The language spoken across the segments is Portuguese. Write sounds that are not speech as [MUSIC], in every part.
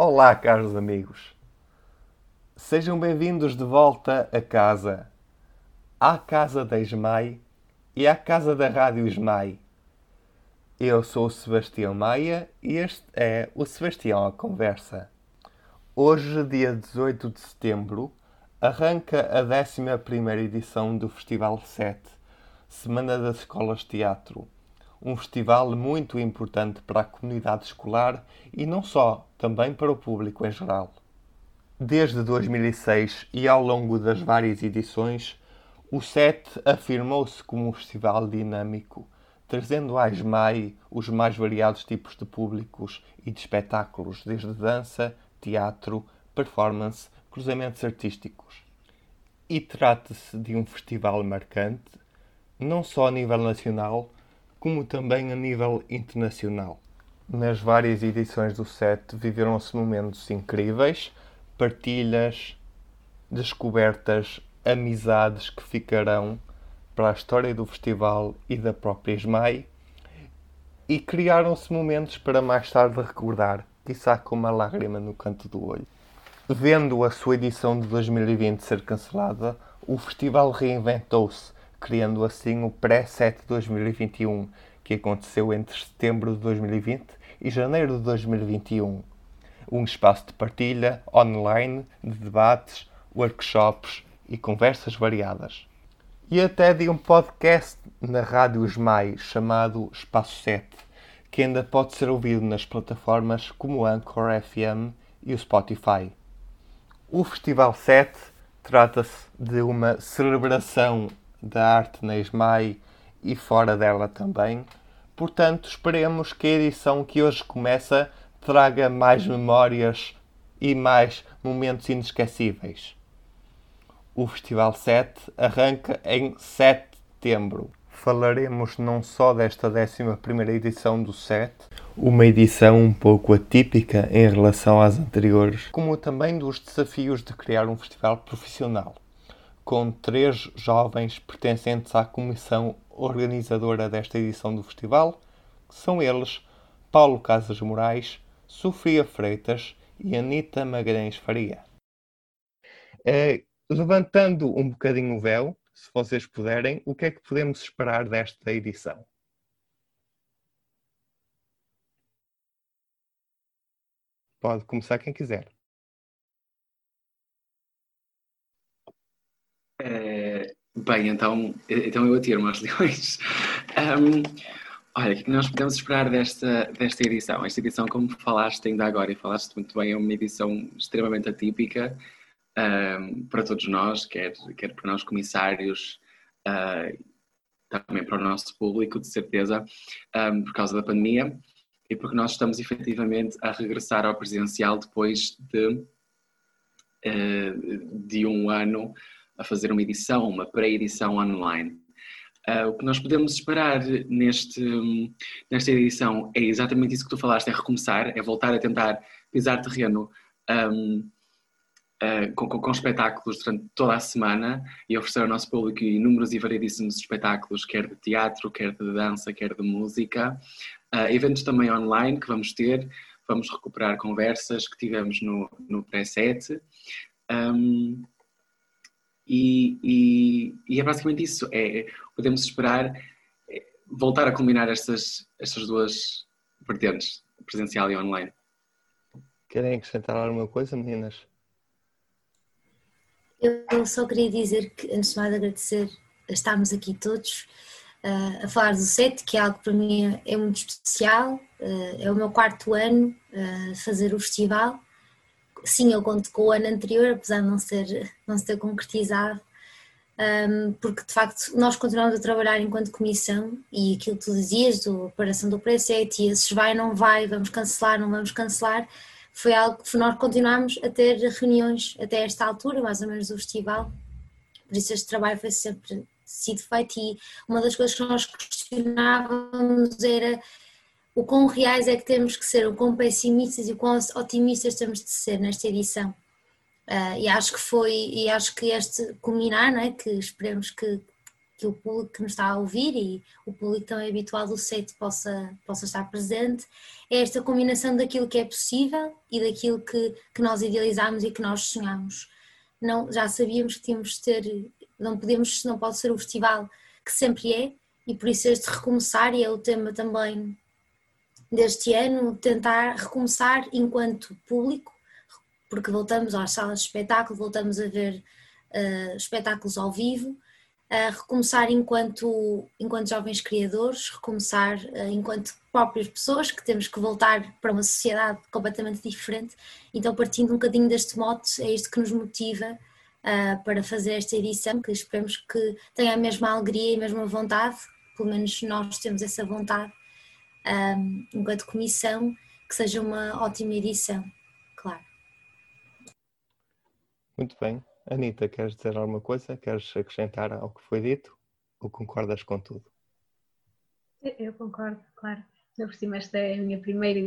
Olá, caros amigos. Sejam bem-vindos de volta a casa. À casa da Esmai e à casa da Rádio Esmai. Eu sou o Sebastião Maia e este é o Sebastião à Conversa. Hoje, dia 18 de setembro, arranca a 11ª edição do Festival 7, Semana das Escolas de Teatro um festival muito importante para a comunidade escolar e não só, também para o público em geral. Desde 2006 e ao longo das várias edições, o SET afirmou-se como um festival dinâmico, trazendo à ESMAI os mais variados tipos de públicos e de espetáculos, desde dança, teatro, performance, cruzamentos artísticos. E trata-se de um festival marcante, não só a nível nacional, como também a nível internacional. Nas várias edições do set viveram-se momentos incríveis, partilhas, descobertas, amizades que ficarão para a história do festival e da própria SMAI e criaram-se momentos para mais tarde recordar, quizá com uma lágrima no canto do olho. Vendo a sua edição de 2020 ser cancelada, o festival reinventou-se criando assim o pré-set 2021, que aconteceu entre setembro de 2020 e janeiro de 2021. Um espaço de partilha online, de debates, workshops e conversas variadas. E até de um podcast na Rádio Esmai chamado Espaço 7, que ainda pode ser ouvido nas plataformas como Anchor FM e o Spotify. O Festival 7 trata-se de uma celebração da arte na ESMAI e fora dela também. Portanto, esperemos que a edição que hoje começa traga mais memórias e mais momentos inesquecíveis. O Festival 7 arranca em setembro. Falaremos não só desta 11 edição do SET, uma edição um pouco atípica em relação às anteriores, como também dos desafios de criar um festival profissional com três jovens pertencentes à comissão organizadora desta edição do festival, que são eles Paulo Casas Moraes, Sofia Freitas e Anita Magalhães Faria. É, levantando um bocadinho o véu, se vocês puderem, o que é que podemos esperar desta edição? Pode começar quem quiser. É, bem, então, então eu atiro-me aos [LAUGHS] leões. Um, olha, o que nós podemos esperar desta, desta edição? Esta edição, como falaste ainda agora e falaste muito bem, é uma edição extremamente atípica um, para todos nós, quer, quer para nós comissários, uh, também para o nosso público, de certeza, um, por causa da pandemia e porque nós estamos efetivamente a regressar ao presencial depois de, uh, de um ano a fazer uma edição, uma pré-edição online. Uh, o que nós podemos esperar neste, nesta edição é exatamente isso que tu falaste, é recomeçar, é voltar a tentar pisar terreno um, uh, ah, com, com, com, espetáculos durante toda a semana e oferecer ao nosso público inúmeros e variedíssimos espetáculos, quer de teatro, quer de dança, quer de música. Uh, eventos também online que vamos ter, vamos recuperar conversas que tivemos no, no pré-set. Um, e, e, e, é basicamente isso. É, podemos esperar é, voltar a combinar estas, estas duas vertentes, presencial e online. Querem acrescentar alguma coisa, meninas? Eu só queria dizer que, antes de mais, agradecer estarmos aqui todos uh, a falar do set, que é algo que para mim é muito especial. Uh, é o meu quarto ano a uh, fazer o festival sim, eu conto com o ano anterior, apesar de não, ser, não se ter concretizado, um, porque de facto nós continuamos a trabalhar enquanto comissão e aquilo que tu dizias, do operação do preset e esses vai, não vai, vamos cancelar, não vamos cancelar, foi algo que nós continuamos a ter reuniões até esta altura, mais ou menos do festival, por isso este trabalho foi sempre sido feito e uma das coisas que nós questionávamos era o quão reais é que temos que ser, o quão pessimistas e o quão otimistas temos de ser nesta edição. Uh, e acho que foi, e acho que este culminar, não é? que esperemos que que o público que nos está a ouvir e o público tão habitual do set possa, possa estar presente, é esta combinação daquilo que é possível e daquilo que, que nós idealizamos e que nós sonhamos. Não, já sabíamos que tínhamos de ter, não podemos, não pode ser o festival que sempre é, e por isso este recomeçar, e é o tema também deste ano, tentar recomeçar enquanto público, porque voltamos às salas de espetáculo, voltamos a ver uh, espetáculos ao vivo, a recomeçar enquanto, enquanto jovens criadores, recomeçar uh, enquanto próprias pessoas, que temos que voltar para uma sociedade completamente diferente. Então, partindo um bocadinho deste mote, é isto que nos motiva uh, para fazer esta edição, que esperemos que tenha a mesma alegria e a mesma vontade, pelo menos nós temos essa vontade, um, enquanto comissão, que seja uma ótima edição, claro. Muito bem. Anitta, queres dizer alguma coisa? Queres acrescentar ao que foi dito? Ou concordas com tudo? Eu concordo, claro. Na por cima, esta é a minha primeira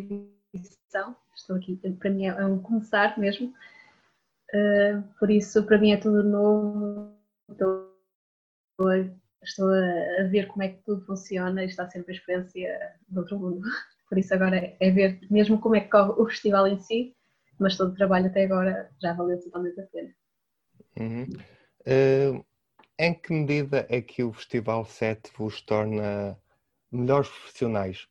edição. Estou aqui, para mim é um começar mesmo. Uh, por isso, para mim é tudo novo. Estou, estou a, a, ver como é que tudo funciona e está sempre a experiência de outro mundo. [LAUGHS] Por isso, agora é, é ver mesmo como é que corre o festival em si, mas todo o trabalho até agora já valeu totalmente a pena. Uhum. Uh, em que medida é que o Festival 7 vos torna melhores profissionais?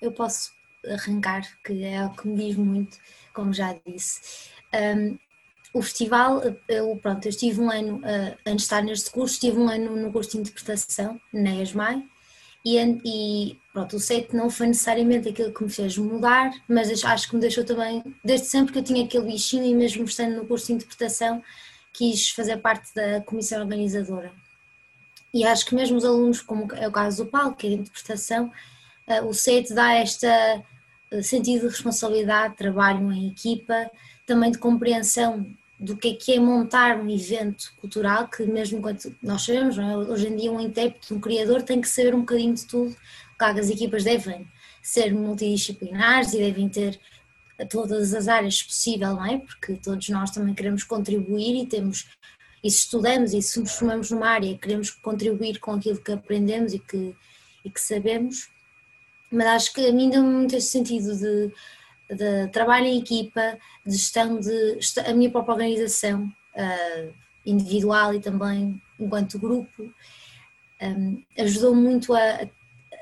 Eu posso arrancar, que é algo que me diz muito, como já disse. Um, o festival, eu, pronto, eu estive um ano, uh, antes de estar neste curso, estive um ano no curso de interpretação, na ESMAI, e, e pronto, o set não foi necessariamente aquilo que me fez mudar, mas acho que me deixou também, desde sempre que eu tinha aquele bichinho e mesmo estando no curso de interpretação, quis fazer parte da comissão organizadora. E acho que mesmo os alunos, como é o caso do Paulo, que é de interpretação, uh, o set dá esta uh, sentido de responsabilidade, trabalho em equipa, também de compreensão do que é que é montar um evento cultural, que mesmo enquanto nós sabemos, é? hoje em dia um intérprete, um criador tem que saber um bocadinho de tudo, claro as equipas devem ser multidisciplinares e devem ter todas as áreas possível, não é? Porque todos nós também queremos contribuir e temos, e se estudamos e se nos formamos numa área, queremos contribuir com aquilo que aprendemos e que, e que sabemos, mas acho que a mim deu-me muito esse sentido de de trabalho em equipa, de gestão de a minha própria organização uh, individual e também enquanto grupo, um, ajudou muito a,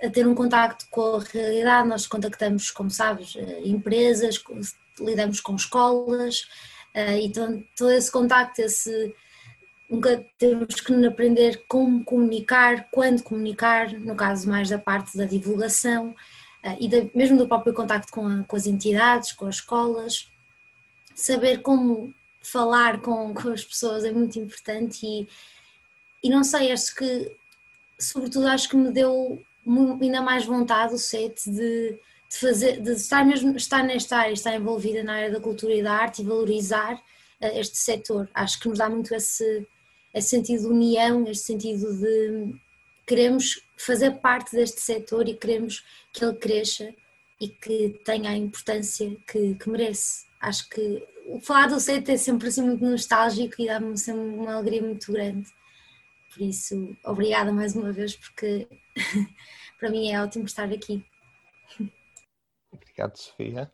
a, ter um contacto com a realidade. Nós contactamos, como sabes, uh, empresas, lidamos com escolas, uh, então todo esse contacto, esse nunca temos que aprender como comunicar, quando comunicar, no caso mais da parte da divulgação, ah, e de, mesmo do próprio contacto com, a, com, as entidades, com as escolas, saber como falar com, [LAUGHS] com as pessoas é muito importante e, e não sei, acho que, sobretudo, acho que me deu ainda mais vontade o set de, de fazer, de estar mesmo, estar nesta área, estar envolvida na área da cultura e da arte e valorizar uh, este setor. Acho que nos dá muito esse, esse sentido de união, este sentido de queremos fazer parte deste setor e queremos que ele cresça e que tenha a importância que, que merece. Acho que o falar do setor é sempre assim muito nostálgico e dá-me sempre uma alegria muito grande. Por isso, obrigada mais uma vez, porque [LAUGHS] para mim é ótimo estar aqui. Obrigado, Sofia.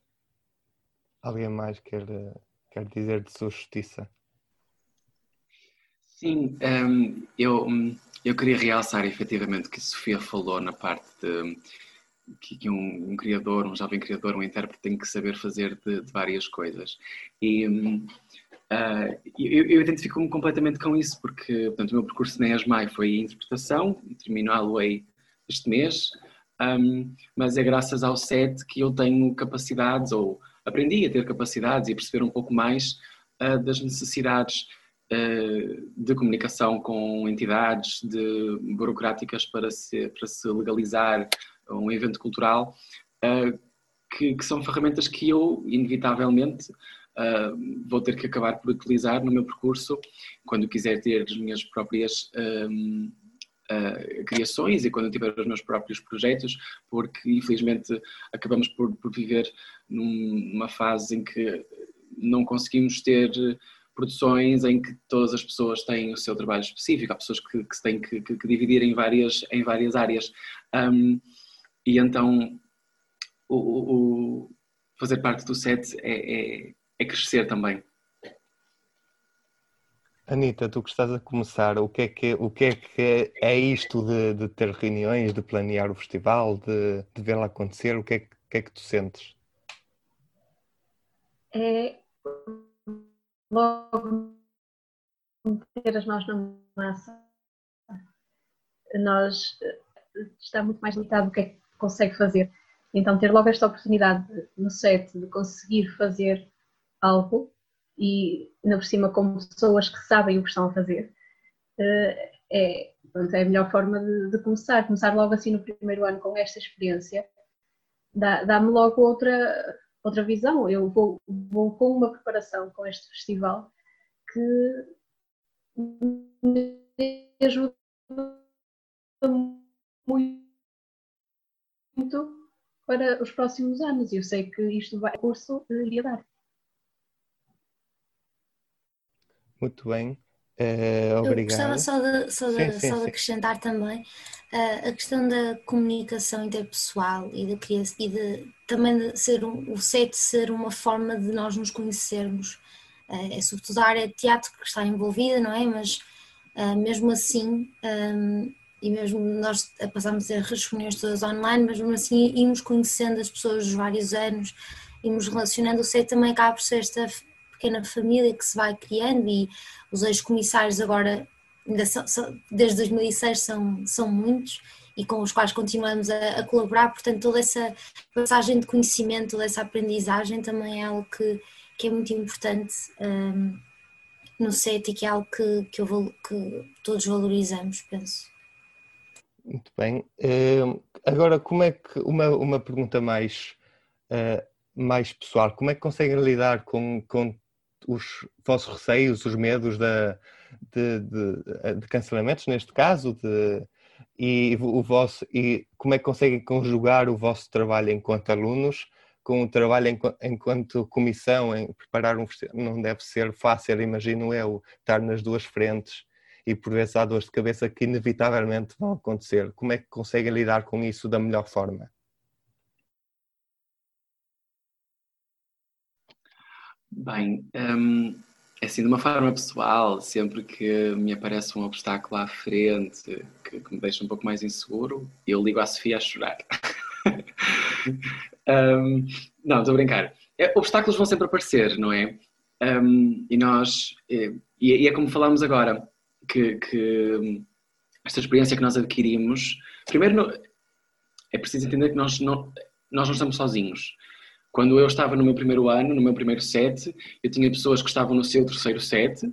Alguém mais quer, quer dizer de sua justiça? Sim, um, eu hum, eu queria realçar efetivamente que a Sofia falou na parte de que um, um, criador, um jovem criador, um intérprete tem que saber fazer de, de várias coisas. E uh, eu, eu identifico-me completamente com isso, porque portanto, o meu percurso na ESMAI foi interpretação, terminá-lo-ei este mês, um, mas é graças ao SET que eu tenho capacidades, ou aprendi a ter capacidades e a perceber um pouco mais uh, das necessidades de comunicação com entidades de burocráticas para se, para se legalizar um evento cultural, eh, que, que são ferramentas que eu, inevitavelmente, Uh, vou ter que acabar por utilizar no meu percurso quando quiser ter as minhas próprias uh, criações e quando tiver os meus próprios projetos, porque infelizmente acabamos por, por viver numa fase em que não conseguimos ter produções em que todas as pessoas têm o seu trabalho específico, há pessoas que, que se têm que, que, que, dividir em várias, em várias áreas. Um, e então o, o, fazer parte do set é, é, é crescer também. Anitta, tu que estás a começar, o que é que, o que, é, que é isto de, de ter reuniões, de planear o festival, de, de vê-lo acontecer? O que é, que é que tu sentes? É logo meter as mãos na massa. Nós está muito mais limitado do que é que consegue fazer. Então ter logo esta oportunidade no set de conseguir fazer algo e ainda por cima com pessoas que sabem o que estão a fazer eh, é, pronto, é a melhor forma de, de, começar. Começar logo assim no primeiro ano com esta experiência dá-me dá logo outra, outra visão. Eu vou, vou com uma preparação com este festival que me ajuda muito para os próximos anos eu sei que isto vai curso iria dar. Muito bem. Uh, obrigado. Eu gostava só de, só de, sim, sim, só de acrescentar sim. também uh, a questão da comunicação interpessoal e, de, e de, também de ser um, o set ser uma forma de nós nos conhecermos. Uh, é sobretudo a área de teatro que está envolvida, não é? Mas mesmo assim, um, e mesmo nós passamos a reuniões todas online, mas mesmo assim íamos conhecendo as pessoas dos vários anos, íamos relacionando. O set também acaba por ser esta pequena família que se vai criando e os ex-comissários agora, ainda são, são, desde 2006, são, são muitos e com os quais continuamos a, a, colaborar, portanto toda essa passagem de conhecimento, toda essa aprendizagem também é algo que, que é muito importante um, no set e que é algo que, que, eu, que todos valorizamos, penso. Muito bem. Uh, agora, como é que, uma, uma pergunta mais, uh, mais pessoal, como é que conseguem lidar com, com os vossos receios, os medos de, de, de, de cancelamentos, neste caso, de, e, o vosso, e como é que conseguem conjugar o vosso trabalho enquanto alunos com o trabalho enquanto, enquanto comissão em preparar um não deve ser fácil, imagino eu, estar nas duas frentes e por vezes há dores de cabeça que inevitavelmente vão acontecer. Como é que conseguem lidar com isso da melhor forma? Bem, um, assim, de uma forma pessoal, sempre que me aparece um obstáculo à frente que, que me deixa um pouco mais inseguro, eu ligo à Sofia a chorar. [LAUGHS] um, não, estou a brincar. É, obstáculos vão sempre aparecer, não é? Um, e nós, e, e, é como falamos agora, que, que, esta experiência que nós adquirimos, primeiro é preciso entender que nós não, nós não estamos sozinhos. Quando eu estava no meu primeiro ano, no meu primeiro set, eu tinha pessoas que estavam no seu terceiro set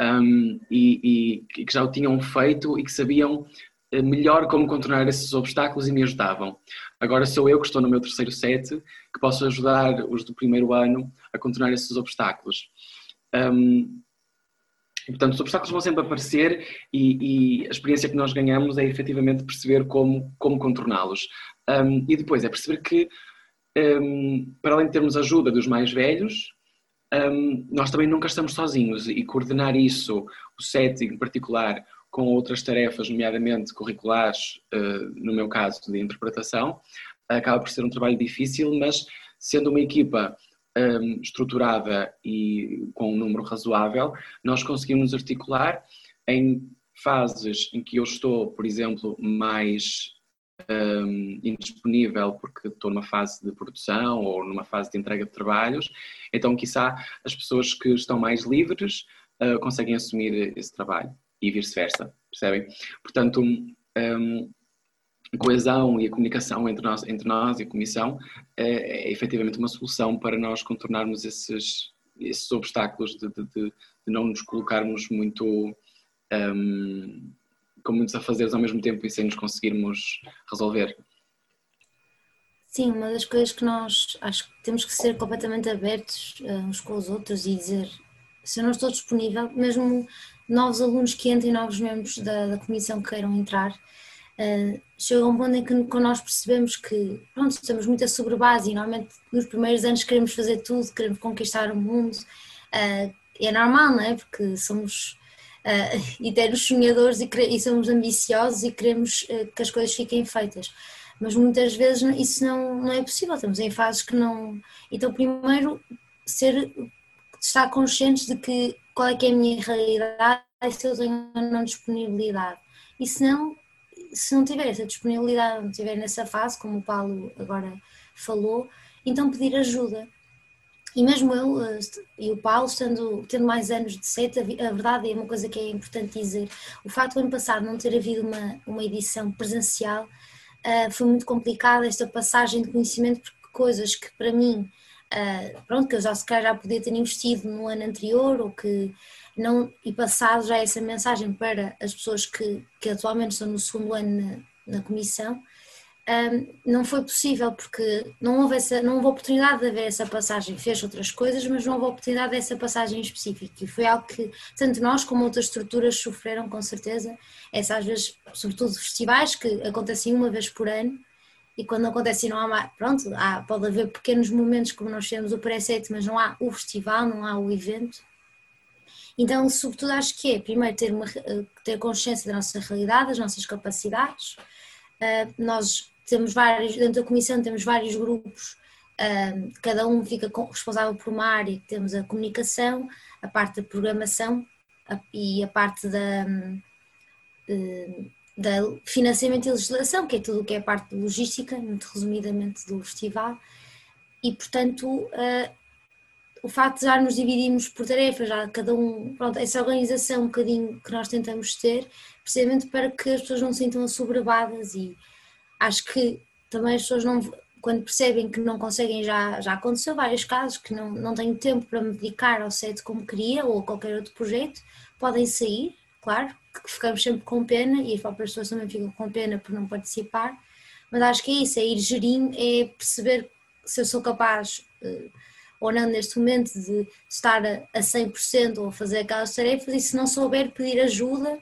um, e, e, que já o tinham feito e que sabiam eh, melhor como contornar esses obstáculos e me ajudavam. Agora sou eu que estou no meu terceiro set que posso ajudar os do primeiro ano a contornar esses obstáculos. Um, e, portanto, os obstáculos vão sempre aparecer e, e, a experiência que nós ganhamos é efetivamente perceber como, como contorná-los. Um, e depois é perceber que um, para além de termos ajuda dos mais velhos, um, nós também nunca estamos sozinhos e coordenar isso, o setting em particular, com outras tarefas, nomeadamente curriculares, uh, no meu caso de interpretação, acaba por ser um trabalho difícil, mas sendo uma equipa um, estruturada e com um número razoável, nós conseguimos articular em fases em que eu estou, por exemplo, mais um, indisponível porque estou numa fase de produção ou numa fase de entrega de trabalhos, então, quiçá, as pessoas que estão mais livres uh, conseguem assumir esse trabalho e vice-versa, percebem? Portanto, um, a coesão e a comunicação entre nós, entre nós e a Comissão é, é efetivamente uma solução para nós contornarmos esses, esses obstáculos de, de, de, de não nos colocarmos muito. Um, com muitos afazeres ao mesmo tempo e sem nos conseguirmos resolver. Sim, uma das coisas que nós acho que temos que ser completamente abertos uh, uns com os outros e dizer se eu não estou disponível, mesmo novos alunos que entrem, novos membros da, da comissão que queiram entrar, uh, chega um ponto em que nós percebemos que pronto, estamos muito a sobrevase e normalmente nos primeiros anos queremos fazer tudo, queremos conquistar o mundo, uh, é normal, não é? Porque somos uh, eternos sonhadores e, e, somos ambiciosos e queremos uh, que as coisas fiquem feitas. Mas muitas vezes isso não, não é possível, estamos em fases que não. Então, primeiro, ser, estar conscientes de que qual é que é a minha realidade e se eu tenho ou não disponibilidade. E se não, se não tiver essa disponibilidade, não estiver nessa fase, como o Paulo agora falou, então pedir ajuda. E mesmo eu eh, e o Paulo, estando, tendo mais anos de sete, a verdade é uma coisa que é importante dizer. O facto do ano passado não ter havido uma, uma edição presencial uh, foi muito complicado esta passagem de conhecimento, porque coisas que para mim, uh, pronto, que eu já se calhar já podia ter investido no ano anterior ou que não, e passado já essa mensagem para as pessoas que, que atualmente estão no segundo ano na, na comissão, um, não foi possível porque não houve, essa, não houve oportunidade de haver essa passagem. Fez outras coisas, mas não houve oportunidade dessa passagem específica. E foi algo que tanto nós como outras estruturas sofreram com certeza. Essa, às vezes, sobretudo festivais que acontecem uma vez por ano. E quando acontece não há mais, pronto, há, pode haver pequenos momentos como nós temos o pré-set, mas não há o festival, não há o evento. Então, sobretudo, acho que é primeiro ter, uma, ter consciência da nossa realidade, das nossas capacidades. Uh, nós temos vários, dentro da comissão temos vários grupos, um, cada um fica responsável por uma área, temos a comunicação, a parte da programação a, e a parte da, um, da financiamento e legislação, que é tudo o que é a parte de logística, muito resumidamente do festival, e portanto uh, o facto de já nos dividirmos por tarefas, já cada um, pronto, essa organização um bocadinho que nós tentamos ter, precisamente para que as pessoas não se sintam assoberbadas e acho que também as pessoas não, quando percebem que não conseguem, já, já aconteceu vários casos, que não, não tenho tempo para me dedicar ao set como queria ou a qualquer outro projeto, podem sair, claro, que ficamos sempre com pena e as próprias pessoas também ficam com pena por não participar, mas acho que é isso, é ir gerindo, é perceber se eu sou capaz uh, ou não neste momento de estar a, a 100% ou fazer aquelas tarefas e se não souber pedir ajuda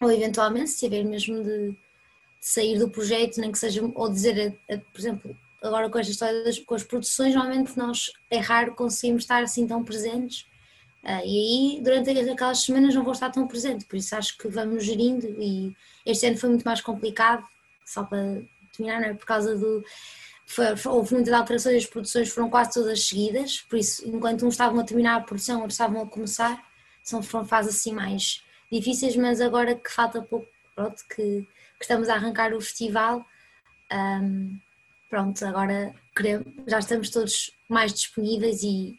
ou eventualmente se tiver mesmo de sair do projeto, nem que seja, ou dizer, por exemplo, agora com esta história das com as produções, normalmente nós é raro conseguirmos estar assim tão presentes. Uh, e aí, durante aquelas semanas, não vou estar tão presente, por isso acho que vamos gerindo. E este ano foi muito mais complicado, só para terminar, não é? Por causa do. Foi, houve muitas alterações, as produções foram quase todas seguidas, por isso, enquanto uns estavam a terminar a produção, outros estavam a começar, são, foram fases assim mais difíceis, mas agora que falta pouco, pronto, que estamos a arrancar o festival. Um, pronto, agora queremos, já estamos todos mais disponíveis e,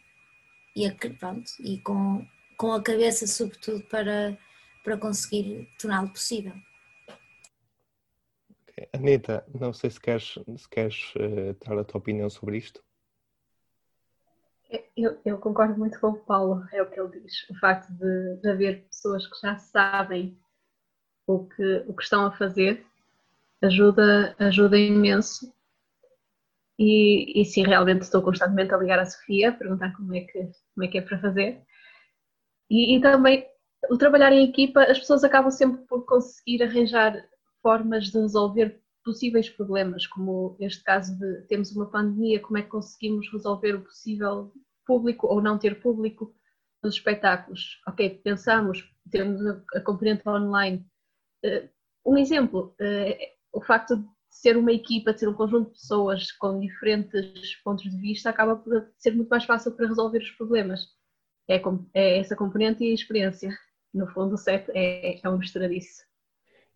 e, pronto, e com, com a cabeça, sobretudo, para, para conseguir torná-lo possível. Anitta, não sei se queres, se queres uh, dar a tua opinião sobre isto. Eu, eu, concordo muito com o Paulo, é o que ele diz. O facto de, de haver pessoas que já sabem o que, o que estão a fazer ajuda, ajuda imenso. E, e sim, realmente estou constantemente a ligar a Sofia, a perguntar como é que, como é, que é para fazer. E, e também o trabalhar em equipa, as pessoas acabam sempre por conseguir arranjar formas de resolver possíveis problemas, como este caso de temos uma pandemia, como é que conseguimos resolver o possível público ou não ter público nos espetáculos. Ok, pensamos, temos a componente online, um exemplo, uh, o facto de ser uma equipa, de ser um conjunto de pessoas com diferentes pontos de vista, acaba por ser muito mais fácil para resolver os problemas. É, é essa componente e a experiência. No fundo, o set é, é uma mistura disso.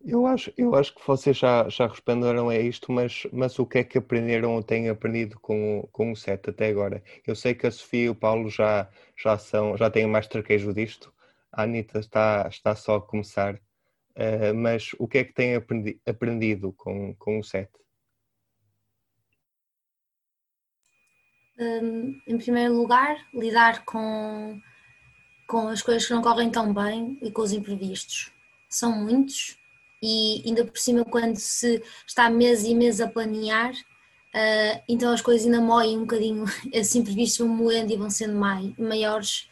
Eu acho, eu acho que vocês já, já responderam a isto, mas, mas o que é que aprenderam ou têm aprendido com, com o set até agora? Eu sei que a Sofia e o Paulo já, já, são, já têm mais traquejo disto. A Anitta está, está só a começar. Uh, mas o que é que tem aprendi aprendido com, com o SET? Um, em primeiro lugar, lidar com, com as coisas que não correm tão bem e com os imprevistos. São muitos e ainda por cima quando se está meses e meses a planear, uh, então as coisas ainda moem um bocadinho, [LAUGHS] esses imprevistos vão moendo e vão sendo mai, maiores,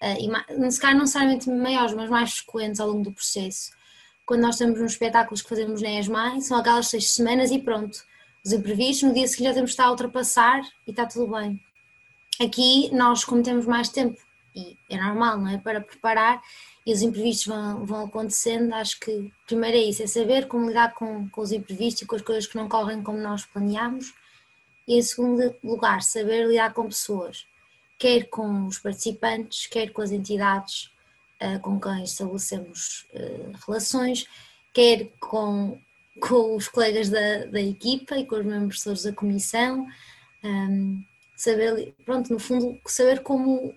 uh, e, se não necessariamente maiores, mas mais frequentes ao longo do processo quando nós temos uns espetáculos que fazemos na ESMAI, são aquelas seis semanas e pronto. Os imprevistos, no dia seguinte já temos que estar a ultrapassar e está tudo bem. Aqui nós, como temos mais tempo e é normal, não é? Para preparar e os imprevistos vão, vão acontecendo. Acho que primeiro é isso, é saber como lidar com, com os imprevistos e com as coisas que não correm como nós planeamos. E em segundo lugar, saber lidar com pessoas, quer com os participantes, quer com as entidades com quem estabelecemos uh, relações, quer com, com os colegas da, da equipa e com os membros da comissão. Um, saber, pronto, no fundo, saber como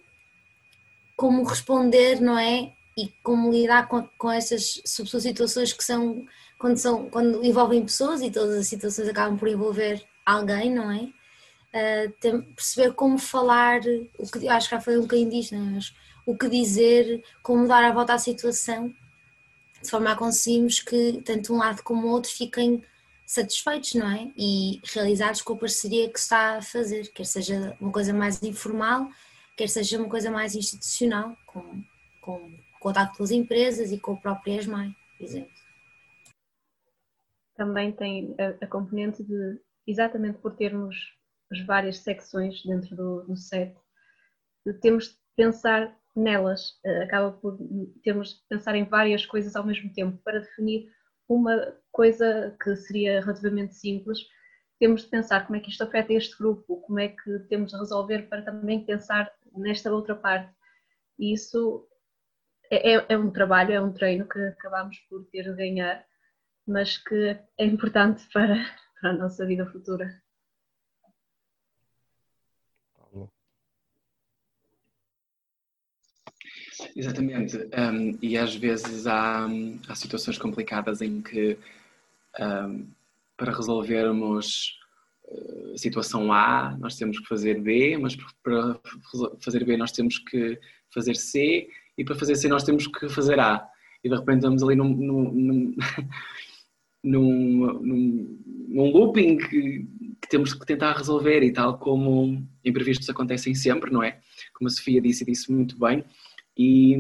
como responder, não é? E como lidar com, com essas situações que são quando, são quando envolvem pessoas e todas as situações acabam por envolver alguém, não é? Uh, tem, perceber como falar, o que acho que já foi um bocadinho disto, não é? O que dizer, como dar a volta à situação, de forma a conseguirmos que tanto um lado como o outro fiquem satisfeitos, não é? E realizados com a parceria que se está a fazer, quer seja uma coisa mais informal quer seja uma coisa mais institucional, com, com contacto com as empresas e com o próprio ESMAI, por exemplo. Também tem a, a componente de, exatamente por termos as várias secções dentro do, do set, temos de pensar nelas, eh, acaba por termos de pensar em várias coisas ao mesmo tempo para definir uma coisa que seria relativamente simples, temos de pensar como é que isto afeta este grupo, como é que temos de resolver para também pensar nesta outra parte. E isso é, é, é um trabalho, é um treino que acabamos por ter de ganhar, mas que é importante [LAUGHS] para, para a nossa vida futura. Exatamente, um, e às vezes há, há situações complicadas em que um, para resolvermos a eh, situação A nós temos que fazer B, mas para fazer B nós temos que fazer C e para fazer C nós temos que fazer A. E de repente estamos ali num, num, [LAUGHS] num, num, num looping que, que, temos que tentar resolver e tal como imprevistos acontecem sempre, não é? Como a Sofia disse e disse muito bem. E,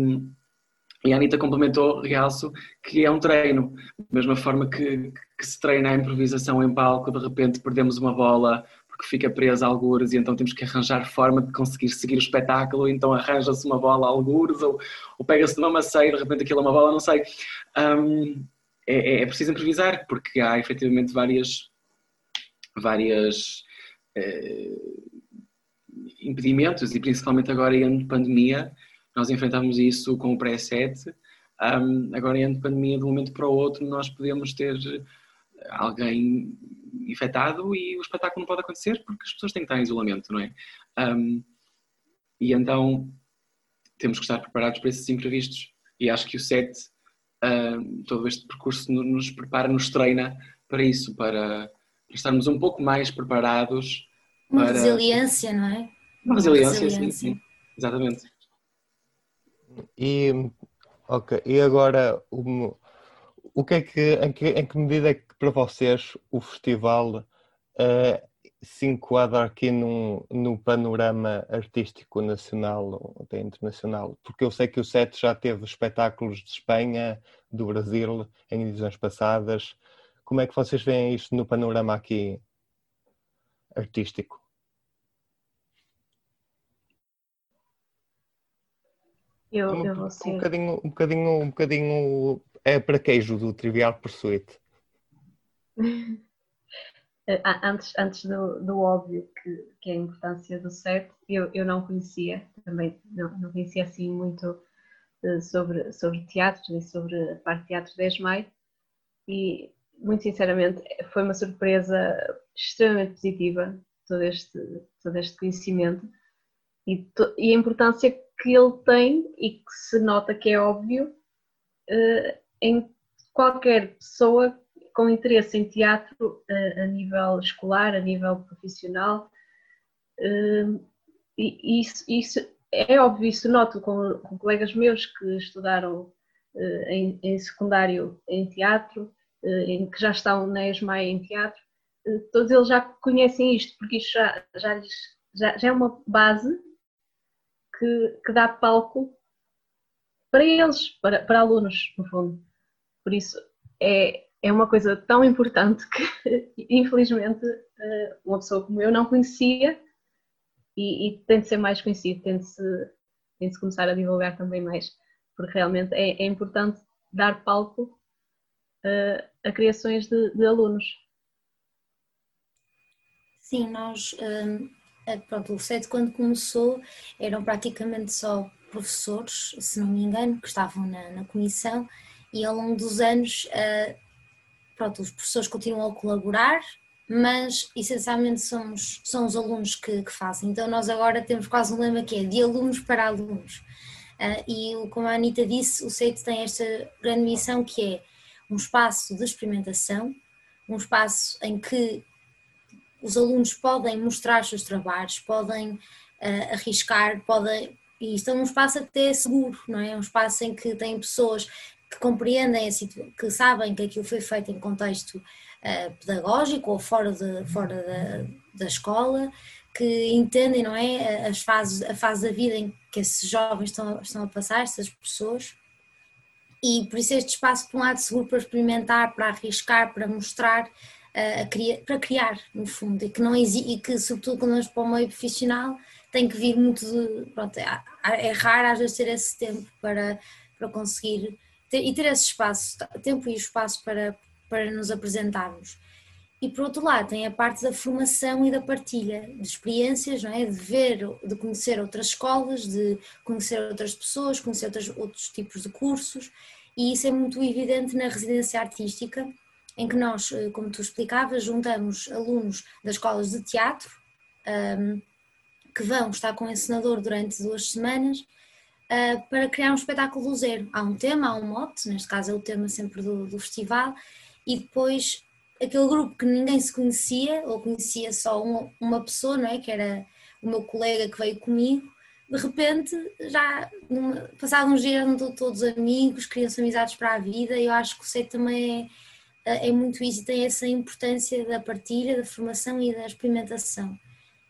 e a Anitta complementou, realço, que é um treino. Da mesma forma que, que se treina a improvisação em palco, de repente perdemos uma bola porque fica presa a algures e então temos que arranjar forma de conseguir seguir o espetáculo, então arranja-se uma bola a algures ou, ou pega-se numa maceira, de repente aquilo é uma bola, não sei. Um, é, é, preciso improvisar porque há efetivamente várias, várias eh, impedimentos e principalmente agora em pandemia nós enfrentamos isso com o pré-7. Um, agora, em pandemia, de um momento para o outro, nós podemos ter alguém infectado e o espetáculo não pode acontecer porque as pessoas têm que estar em isolamento, não é? Um, e então temos que estar preparados para esses imprevistos. E acho que o SET, um, todo este percurso nos prepara, nos treina para isso, para, para estarmos um pouco mais preparados. Uma para... resiliência, não é? Uma resiliência, resiliência. Sim, sim, exatamente. E, ok, e agora, o, o que é que em, que, em que medida é que para vocês o festival uh, se enquadra aqui num, no panorama artístico nacional ou até internacional? Porque eu sei que o SET já teve espetáculos de Espanha, do Brasil, em edições passadas. Como é que vocês veem isto no panorama aqui artístico? Eu, um, eu vou ser... um bocadinho, um bocadinho, um bocadinho é para queijo do Trivial Pursuit. [LAUGHS] antes antes do, do óbvio que, que é a importância do set, eu, eu não conhecia, também não, não conhecia assim muito uh, sobre, sobre teatro nem sobre a parte de teatro 10 de maio e muito sinceramente foi uma surpresa extremamente positiva todo este, todo este conhecimento. E, to, e a importância que ele tem e que se nota que é óbvio uh, em qualquer pessoa com interesse em teatro uh, a nível escolar, a nível profissional. Uh, e isso, isso, é óbvio, isso noto com, com colegas meus que estudaram em, em, secundário em teatro, em, que já estão na ESMAI em teatro, todos eles já conhecem isto, porque isto já, já, já, já é uma base que, que dá palco para eles, para, para alunos, no fundo. Por isso, é, é uma coisa tão importante que, [LAUGHS] infelizmente, eh, uma pessoa como eu não conhecia e, e tem de ser mais conhecido, tem de se tem de se começar a divulgar também mais, porque realmente é, é importante dar palco uh, a criações de, de, alunos. Sim, nós, um, pronto, o SET quando começou eram praticamente só professores, se não me engano, que estavam na, na comissão e ao longo dos anos, uh, pronto, os professores continuam a colaborar, mas essencialmente somos, são os alunos que, que, fazem. Então nós agora temos quase um lema que é de alunos para alunos. Uh, e como a Anitta disse, o CEIT tem esta grande missão que é um espaço de experimentação, um espaço em que os alunos podem mostrar os seus trabalhos, podem uh, arriscar, podem. E isto é um espaço até seguro, não é? Um espaço em que tem pessoas que compreendem, que sabem que aquilo foi feito em contexto uh, pedagógico ou fora, de, fora da, da escola, que entendem, não é? As fases, a fase da vida em que esses jovens estão, estão a passar, essas pessoas. E por isso este espaço, por um lado, seguro para experimentar, para arriscar, para mostrar, uh, para criar, no fundo, e que, não e que sobretudo quando vamos para o meio profissional, tem que vir muito de. Pronto, é, é raro às vezes ter esse tempo para, para conseguir ter, e ter esse espaço, tempo e espaço para, para nos apresentarmos. E por outro lado, tem a parte da formação e da partilha de experiências, não é? de ver, de conhecer outras escolas, de conhecer outras pessoas, conhecer outros tipos de cursos, e isso é muito evidente na residência artística, em que nós, eh, como tu explicavas, juntamos alunos das escolas de teatro, um, que vão estar com o encenador durante duas semanas, uh, para criar um espetáculo zero. Há um tema, há um mote, neste caso é o tema sempre do, do festival, e depois aquele grupo que ninguém se conhecia, ou conhecia só uma, uma pessoa, não é? Que era o meu colega que veio comigo, de repente, já numa, passado uns dias, não todos amigos, criam-se amizades para a vida. E eu acho que o também é, é muito isso, tem essa importância da partilha, da formação e da experimentação.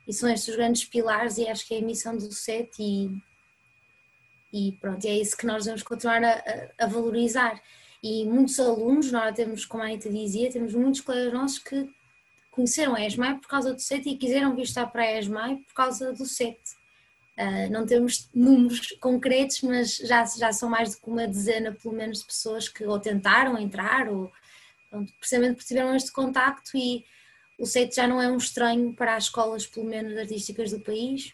E são estes os grandes pilares, e acho que é a missão do SET. E, e pronto, é isso que nós vamos continuar a, a, valorizar. E muitos alunos, nós temos, como a Anitta dizia, temos muitos colegas nossos que conheceram a ESMAI por causa do SET e quiseram vir para a ESMAI por causa do SET. Uh, não temos números [LAUGHS] concretos, mas já, já são mais que uma dezena, pelo menos, de pessoas que ou tentaram entrar, ou pronto, precisamente porque tiveram este contacto e o SET já não é um estranho para as escolas, pelo menos artísticas do país.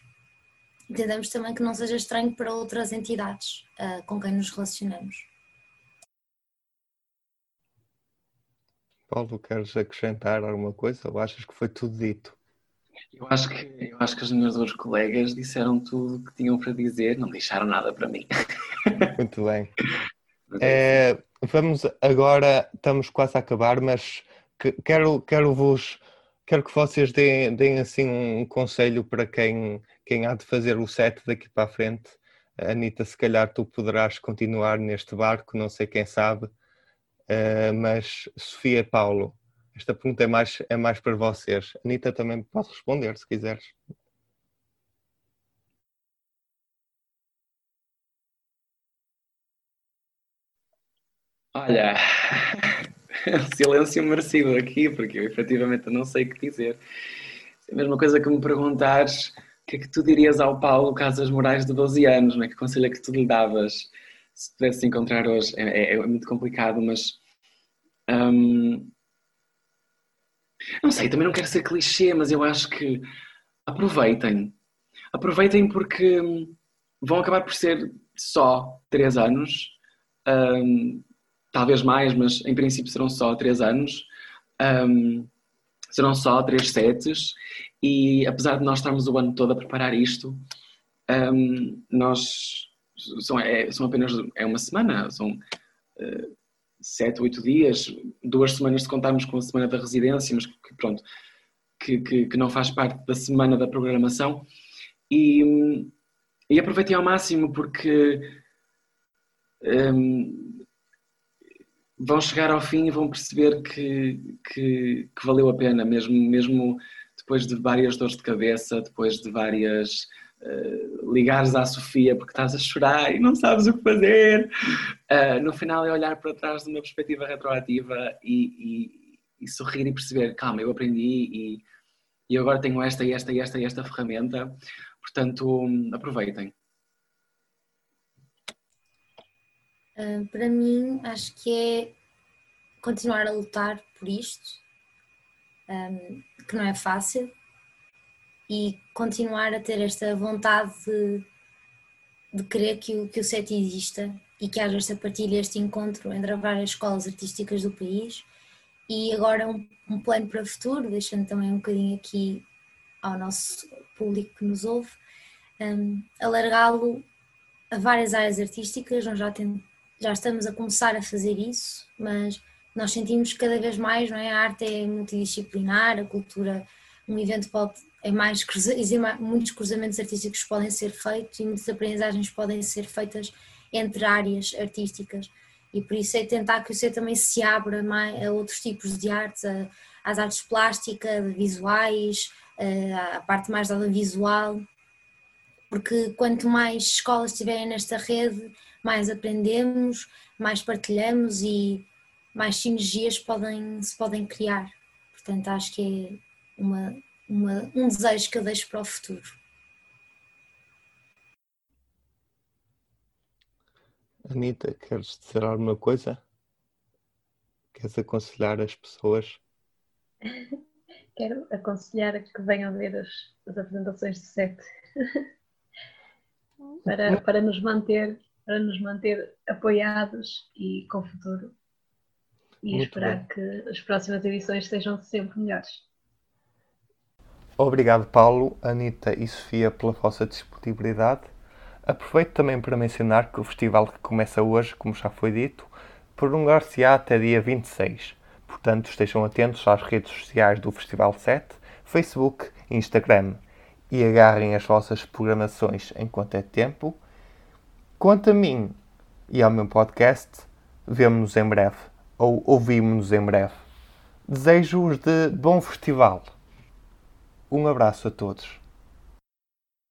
Entendemos também que não seja estranho para outras entidades uh, com quem nos relacionamos. Paulo, queres acrescentar alguma coisa ou achas que foi tudo dito? Eu acho que, eu acho que as minhas duas colegas disseram tudo o que tinham para dizer, não deixaram nada para mim. Muito bem. [LAUGHS] É, vamos agora, estamos quase a acabar, mas quero, quero vos quero que vocês deem, deem assim um conselho para quem, quem há de fazer o set daqui para a frente. Anitta, se calhar tu poderás continuar neste barco, não sei quem sabe, uh, mas Sofia Paulo, esta pergunta é mais, é mais para vocês. Anitta também pode responder, se quiseres. Olha, [LAUGHS] silêncio merecido aqui, porque eu efetivamente não sei o que dizer. É a mesma coisa que me perguntares o que é que tu dirias ao Paulo Casas Moraes de 12 anos, não é? que conselho é que tu lhe davas se pudesse encontrar hoje? É, é, é muito complicado, mas hum, não sei, também não quero ser clichê, mas eu acho que aproveitem. Aproveitem porque hum, vão acabar por ser só três anos, um, talvez mais, mas em princípio serão só três anos. Um, serão só três sets e apesar de nós estarmos o ano todo a preparar isto, um, nós são, é, são apenas é uma semana, são uh, sete, oito dias, duas semanas se contarmos com a semana da residência, mas que pronto, que, que, que não faz parte da semana da programação. E, e aproveitei ao máximo porque um, vão chegar ao fim e vão perceber que, que, que, valeu a pena, mesmo, mesmo depois de várias dores de cabeça, depois de várias uh, ligares à Sofia porque estás a chorar e não sabes o que fazer. Uh, no final é olhar para trás de uma perspectiva retroativa e, e, e sorrir e perceber, calma, eu aprendi e, e agora tenho esta e esta e esta e esta ferramenta. Portanto, aproveitem. Uh, para mim, acho que é continuar a lutar por isto, um, que não é fácil, e continuar a ter esta vontade de, de querer que o, que o SET exista e que haja esta partilha, este encontro entre várias escolas artísticas do país. E agora um, um plano para o futuro, deixando também um bocadinho aqui ao nosso público que nos ouve, um, alargá-lo a várias áreas artísticas. Nós já, tem, já estamos a começar a fazer isso, mas nós sentimos cada vez mais, não é? A arte é multidisciplinar, a cultura, um evento pode, é mais, muitos cruzamentos artísticos podem ser feitos e muitas aprendizagens podem ser feitas entre áreas artísticas e por isso é tentar que o ser também se abra mais a outros tipos de artes, a, às artes plásticas, visuais, a parte mais da visual, porque quanto mais escolas estiverem nesta rede, mais aprendemos, mais partilhamos e mais sinergias podem, se podem criar. Portanto, acho que é uma, uma, um desejo que eu deixo para o futuro. Anitta, queres dizer alguma coisa? Queres aconselhar as pessoas? [LAUGHS] Quero aconselhar a que venham ver as, as apresentações de sete [LAUGHS] para, para nos manter para nos manter apoiados e com futuro e Muito esperar bem. que as próximas edições sejam sempre melhores. Obrigado, Paulo, Anitta e Sofia, pela vossa disponibilidade. Aproveito também para mencionar que o festival que começa hoje, como já foi dito, prolongar-se-á até dia 26. Portanto, estejam atentos às redes sociais do Festival 7, Facebook e Instagram e agarrem as vossas programações enquanto é tempo. Quanto a mim e ao meu podcast, vemo-nos em breve ou ouvimos-nos em breve. Desejo-vos de bom festival. Um abraço a todos.